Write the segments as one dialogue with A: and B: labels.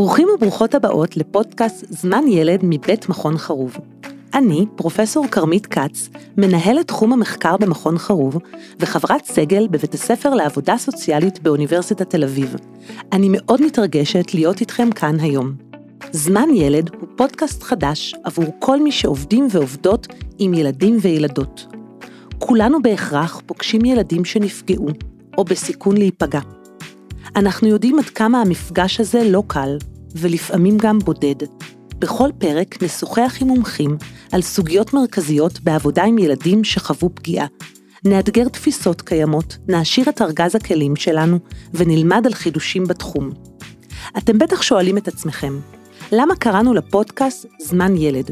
A: ברוכים וברוכות הבאות לפודקאסט זמן ילד מבית מכון חרוב. אני, פרופסור כרמית כץ, מנהלת תחום המחקר במכון חרוב וחברת סגל בבית הספר לעבודה סוציאלית באוניברסיטת תל אביב. אני מאוד מתרגשת להיות איתכם כאן היום. זמן ילד הוא פודקאסט חדש עבור כל מי שעובדים ועובדות עם ילדים וילדות. כולנו בהכרח פוגשים ילדים שנפגעו או בסיכון להיפגע. אנחנו יודעים עד כמה המפגש הזה לא קל, ולפעמים גם בודד. בכל פרק נשוחח עם מומחים על סוגיות מרכזיות בעבודה עם ילדים שחוו פגיעה. נאתגר תפיסות קיימות, נעשיר את ארגז הכלים שלנו ונלמד על חידושים בתחום. אתם בטח שואלים את עצמכם, למה קראנו לפודקאסט זמן ילד?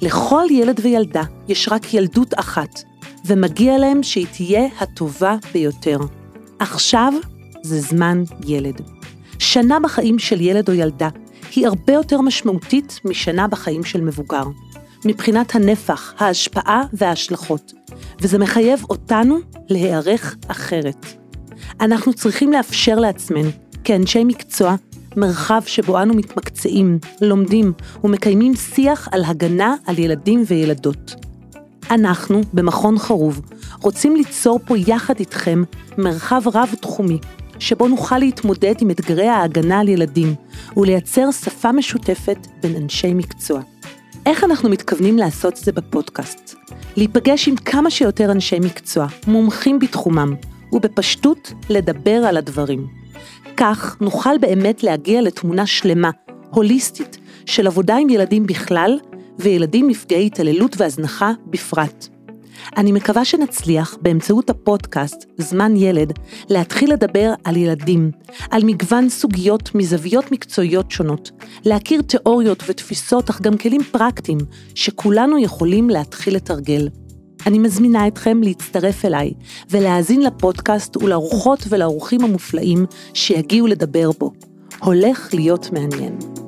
A: לכל ילד וילדה יש רק ילדות אחת, ומגיע להם שהיא תהיה הטובה ביותר. עכשיו זה זמן ילד. שנה בחיים של ילד או ילדה היא הרבה יותר משמעותית משנה בחיים של מבוגר, מבחינת הנפח, ההשפעה וההשלכות, וזה מחייב אותנו להיערך אחרת. אנחנו צריכים לאפשר לעצמנו, כאנשי מקצוע, מרחב שבו אנו מתמקצעים, לומדים ומקיימים שיח על הגנה על ילדים וילדות. אנחנו, במכון חרוב, רוצים ליצור פה יחד איתכם מרחב רב-תחומי, שבו נוכל להתמודד עם אתגרי ההגנה על ילדים ולייצר שפה משותפת בין אנשי מקצוע. איך אנחנו מתכוונים לעשות את זה בפודקאסט? להיפגש עם כמה שיותר אנשי מקצוע, מומחים בתחומם, ובפשטות לדבר על הדברים. כך נוכל באמת להגיע לתמונה שלמה, הוליסטית, של עבודה עם ילדים בכלל, וילדים נפגעי התעללות והזנחה בפרט. אני מקווה שנצליח באמצעות הפודקאסט זמן ילד להתחיל לדבר על ילדים, על מגוון סוגיות מזוויות מקצועיות שונות, להכיר תיאוריות ותפיסות אך גם כלים פרקטיים שכולנו יכולים להתחיל לתרגל. אני מזמינה אתכם להצטרף אליי ולהאזין לפודקאסט ולארוחות ולאורחים המופלאים שיגיעו לדבר בו. הולך להיות מעניין.